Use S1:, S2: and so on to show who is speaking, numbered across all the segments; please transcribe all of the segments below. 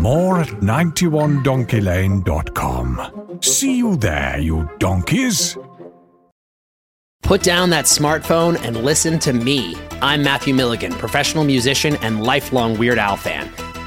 S1: More at 91donkeylane.com. See you there, you donkeys.
S2: Put down that smartphone and listen to me. I'm Matthew Milligan, professional musician and lifelong Weird Al fan.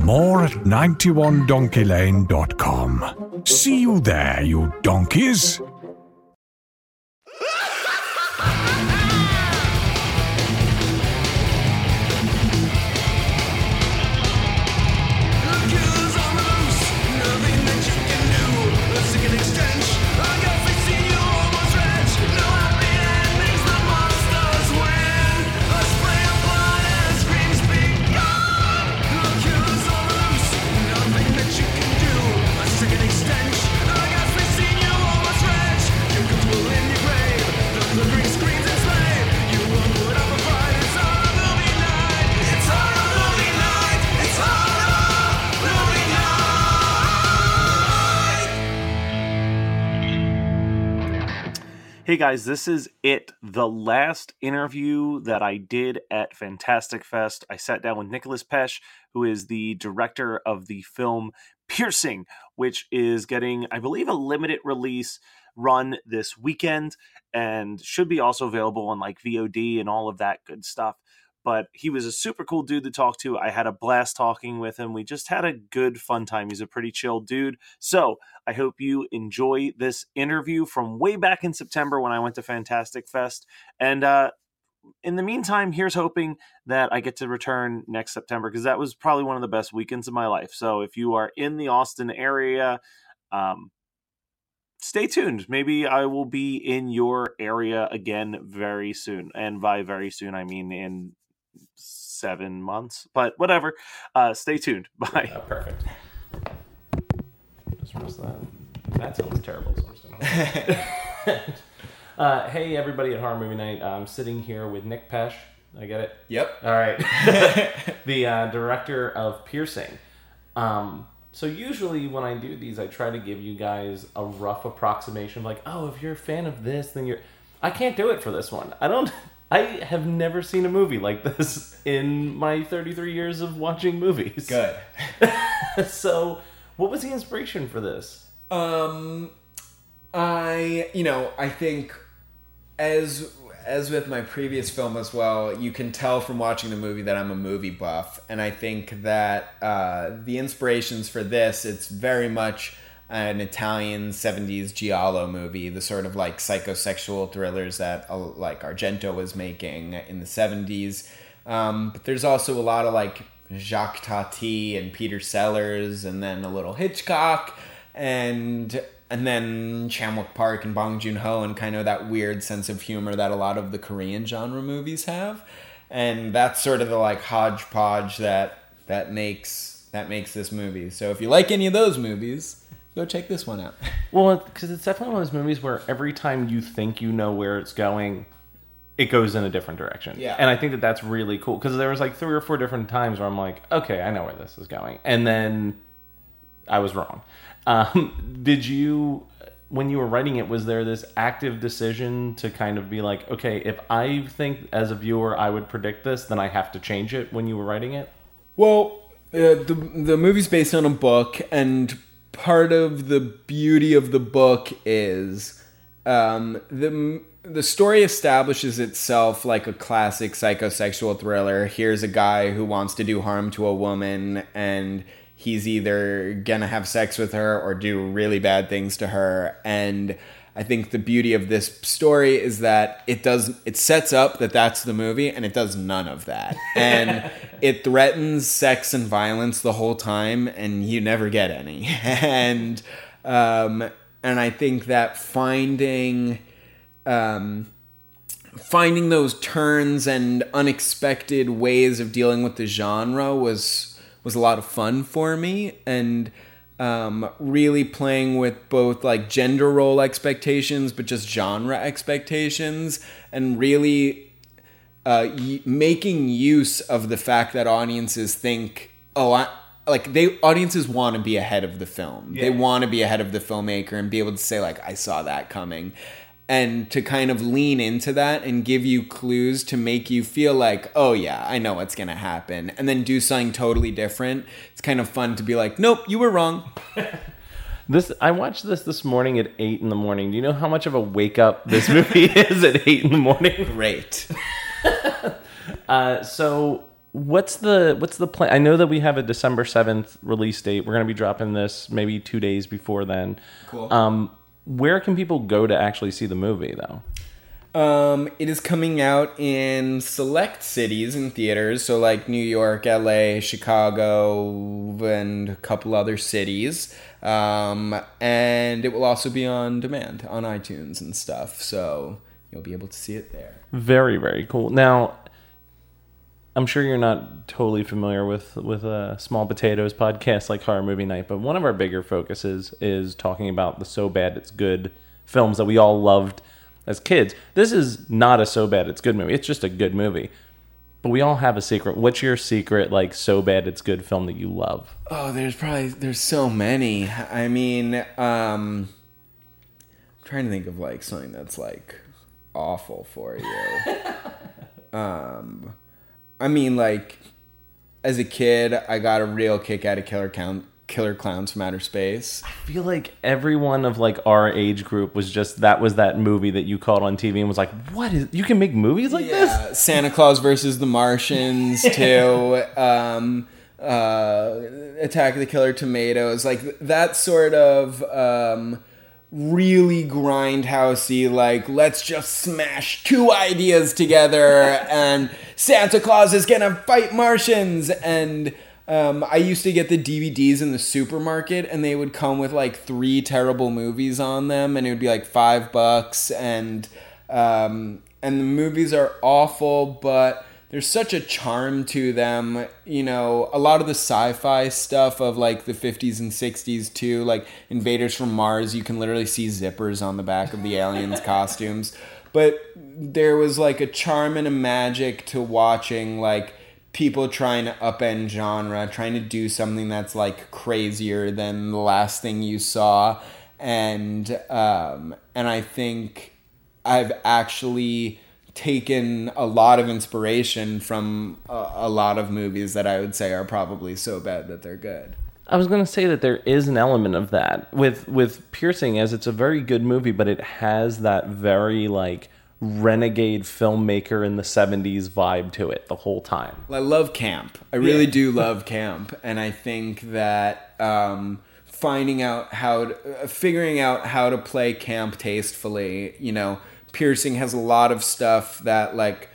S1: More at 91donkeylane.com. See you there, you donkeys.
S3: Hey guys, this is it. The last interview that I did at Fantastic Fest. I sat down with Nicolas Pesce, who is the director of the film Piercing, which is getting, I believe, a limited release run this weekend and should be also available on like VOD and all of that good stuff. But he was a super cool dude to talk to. I had a blast talking with him. We just had a good, fun time. He's a pretty chill dude. So I hope you enjoy this interview from way back in September when I went to Fantastic Fest. And uh, in the meantime, here's hoping that I get to return next September because that was probably one of the best weekends of my life. So if you are in the Austin area, um, stay tuned. Maybe I will be in your area again very soon. And by very soon, I mean in seven months, but whatever. Uh, stay tuned. Bye.
S4: Oh, perfect. Just press that. That sounds terrible. So I'm just gonna... uh, hey, everybody at Horror Movie Night. I'm sitting here with Nick Pesce. I get it?
S5: Yep.
S4: All right. the uh, director of Piercing. Um, so usually when I do these, I try to give you guys a rough approximation, like, oh, if you're a fan of this, then you're. I can't do it for this one. I don't. I have never seen a movie like this in my 33 years of watching movies.
S5: Good.
S4: so, what was the inspiration for this?
S5: Um, I you know I think as as with my previous film as well, you can tell from watching the movie that I'm a movie buff, and I think that uh, the inspirations for this it's very much an Italian 70s giallo movie, the sort of like psychosexual thrillers that uh, like Argento was making in the 70s. Um, but there's also a lot of like Jacques Tati and Peter Sellers, and then a little Hitchcock, and and then Chan-wook Park and Bong Joon-ho, and kind of that weird sense of humor that a lot of the Korean genre movies have, and that's sort of the like hodgepodge that that makes that makes this movie. So if you like any of those movies, go check this one out.
S4: Well, because it's definitely one of those movies where every time you think you know where it's going, it goes in a different direction.
S5: Yeah.
S4: And I think that that's really cool because there was like three or four different times where I'm like, okay, I know where this is going, and then I was wrong. Um, did you, when you were writing it, was there this active decision to kind of be like, okay, if I think as a viewer I would predict this, then I have to change it when you were writing it?
S5: Well, uh, the the movie's based on a book, and part of the beauty of the book is um, the the story establishes itself like a classic psychosexual thriller. Here's a guy who wants to do harm to a woman, and he's either gonna have sex with her or do really bad things to her, and I think the beauty of this story is that it does it sets up that that's the movie and it does none of that. And it threatens sex and violence the whole time and you never get any. And um and I think that finding um finding those turns and unexpected ways of dealing with the genre was was a lot of fun for me and um, really playing with both like gender role expectations but just genre expectations and really uh, y- making use of the fact that audiences think oh I like they audiences want to be ahead of the film. They want to be ahead of the filmmaker and be able to say like I saw that coming and to kind of lean into that and give you clues to make you feel like, oh yeah, I know what's gonna happen, and then do something totally different. It's kind of fun to be like, nope, you were wrong.
S4: This I watched this this morning at eight in the morning. Do you know how much of a wake up this movie is at eight in the morning?
S5: Great.
S4: Uh, so what's the what's the plan? I know that we have a December seventh release date. We're gonna be dropping this maybe two days before then.
S5: Cool.
S4: Um, where can people go to actually see the movie though?
S5: Um, it is coming out in select cities and theaters, so like New York, LA, Chicago, and a couple other cities. Um, and it will also be on demand on iTunes and stuff, so you'll be able to see it there.
S4: Very very cool. Now, I'm sure you're not totally familiar with with a Small Potatoes podcast like Horror Movie Night, but one of our bigger focuses is talking about the so bad it's good films that we all loved as kids. This is not a so bad it's good movie. It's just a good movie. But we all have a secret. What's your secret like so bad it's good film that you love?
S5: Oh, there's probably there's so many. I mean, um I'm trying to think of like something that's like awful for you. um I mean like as a kid, I got a real kick out of Killer Count Killer Clowns from Outer Space.
S4: I feel like everyone of like our age group was just that was that movie that you called on TV and was like, "What is you can make movies like this?"
S5: Santa Claus versus the Martians too. Um, uh, Attack of the Killer Tomatoes, like that sort of um, really grindhousey. Like let's just smash two ideas together, and Santa Claus is gonna fight Martians. And um, I used to get the DVDs in the supermarket, and they would come with like three terrible movies on them, and it would be like five bucks, and um, and the movies are awful, but there's such a charm to them. You know, a lot of the sci-fi stuff of like the 50s and 60s too, like Invaders from Mars, you can literally see zippers on the back of the aliens' costumes. But there was like a charm and a magic to watching like people trying to upend genre, trying to do something that's like crazier than the last thing you saw. And um, and I think I've actually taken a lot of inspiration from a, a lot of movies that I would say are probably so bad that they're good.
S4: I was going to say that there is an element of that with with Piercing as it's a very good movie, but it has that very like renegade filmmaker in the 70s vibe to it the whole time.
S5: I love camp. I really do love camp, and I think that um, finding out how, to, uh, figuring out how to play camp tastefully, you know, Piercing has a lot of stuff that like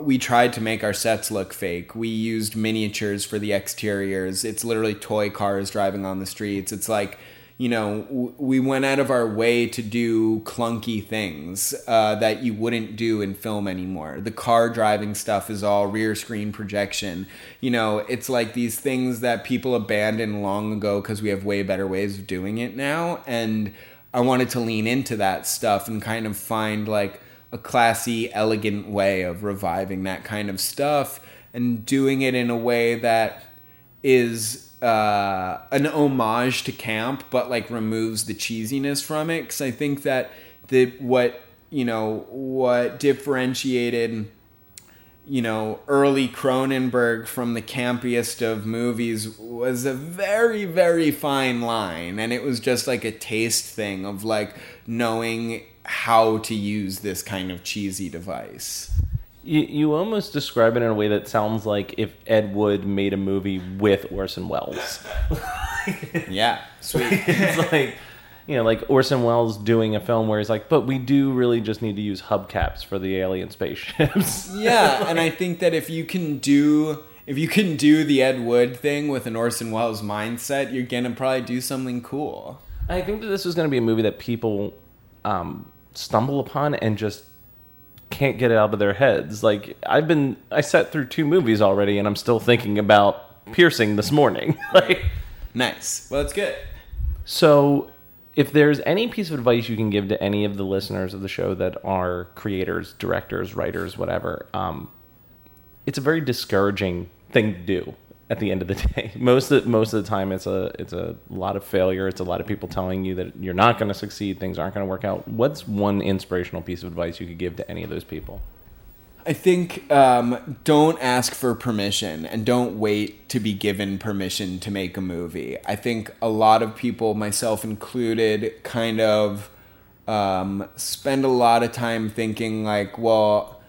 S5: we tried to make our sets look fake. We used miniatures for the exteriors. It's literally toy cars driving on the streets. It's like you know, we went out of our way to do clunky things uh, that you wouldn't do in film anymore. The car driving stuff is all rear screen projection. You know, it's like these things that people abandoned long ago because we have way better ways of doing it now. And I wanted to lean into that stuff and kind of find like a classy, elegant way of reviving that kind of stuff and doing it in a way that is uh, an homage to camp, but like removes the cheesiness from it. Because I think that the what you know what differentiated you know early Cronenberg from the campiest of movies was a very very fine line, and it was just like a taste thing of like knowing how to use this kind of cheesy device.
S4: You, you almost describe it in a way that sounds like if Ed Wood made a movie with Orson Welles.
S5: Yeah, sweet.
S4: it's like, you know, like Orson Welles doing a film where he's like, but we do really just need to use hubcaps for the alien spaceships.
S5: yeah, and I think that if you can do if you can do the Ed Wood thing with an Orson Welles mindset, you're gonna probably do something cool.
S4: I think that this is going to be a movie that people um, stumble upon and just can't get it out of their heads. Like I've been, I sat through two movies already, and I'm still thinking about piercing this morning. like,
S5: Nice. Well, that's good.
S4: so if there's any piece of advice you can give to any of the listeners of the show that are creators, directors, writers, whatever, um, it's a very discouraging thing to do at the end of the day. Most of most of the time, it's a it's a lot of failure. It's a lot of people telling you that you're not going to succeed. Things aren't going to work out. What's one inspirational piece of advice you could give to any of those people?
S5: I think um, don't ask for permission and don't wait to be given permission to make a movie. I think a lot of people, myself included, kind of um, spend a lot of time thinking like, well,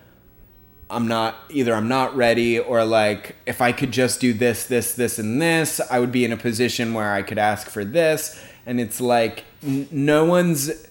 S5: I'm not either I'm not ready or like if I could just do this, this, this, and this, I would be in a position where I could ask for this. And it's like n- no one's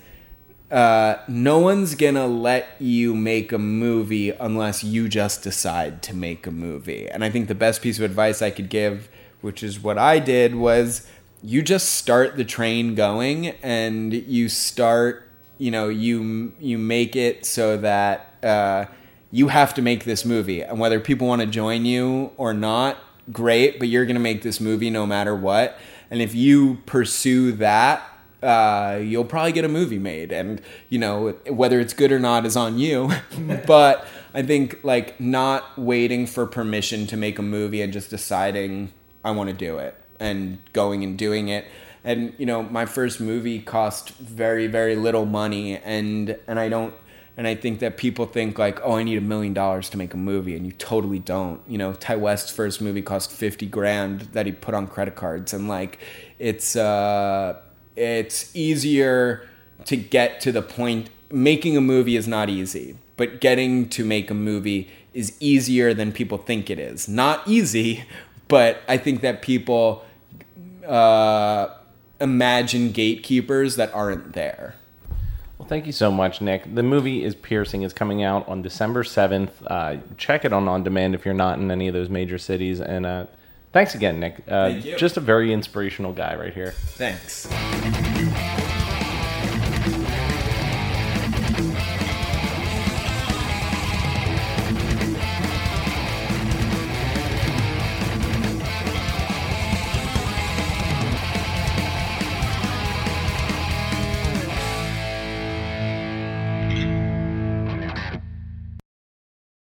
S5: uh, no one's gonna let you make a movie unless you just decide to make a movie. And I think the best piece of advice I could give, which is what I did, was you just start the train going and you start, you know, you you make it so that uh, you have to make this movie, and whether people want to join you or not, great. But you're gonna make this movie no matter what. And if you pursue that uh, you'll probably get a movie made and you know whether it's good or not is on you but i think like not waiting for permission to make a movie and just deciding i want to do it and going and doing it and you know my first movie cost very very little money and and i don't and I think that people think like, oh, I need a million dollars to make a movie, and you totally don't. You know, Ti West's first movie cost fifty grand that he put on credit cards, and like, it's uh, it's easier to get to the point. Making a movie is not easy, but getting to make a movie is easier than people think it is. Not easy, but I think that people uh, imagine gatekeepers that aren't there.
S4: Well, thank you so much, Nick. The movie is Piercing. is coming out on December 7th. Uh, check it on On Demand if you're not in any of those major cities. And uh, thanks again, Nick. Uh,
S5: Thank you.
S4: Just a very inspirational guy right here.
S5: Thanks.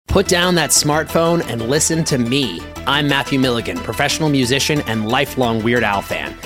S2: Put down that smartphone and listen to me. I'm Matthew Milligan, professional musician and lifelong Weird Al fan.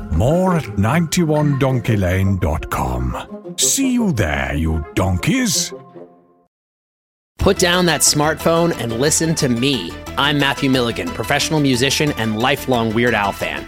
S1: More at 91donkeylane.com. See you there, you donkeys.
S2: Put down that smartphone and listen to me. I'm Matthew Milligan, professional musician and lifelong Weird Al fan.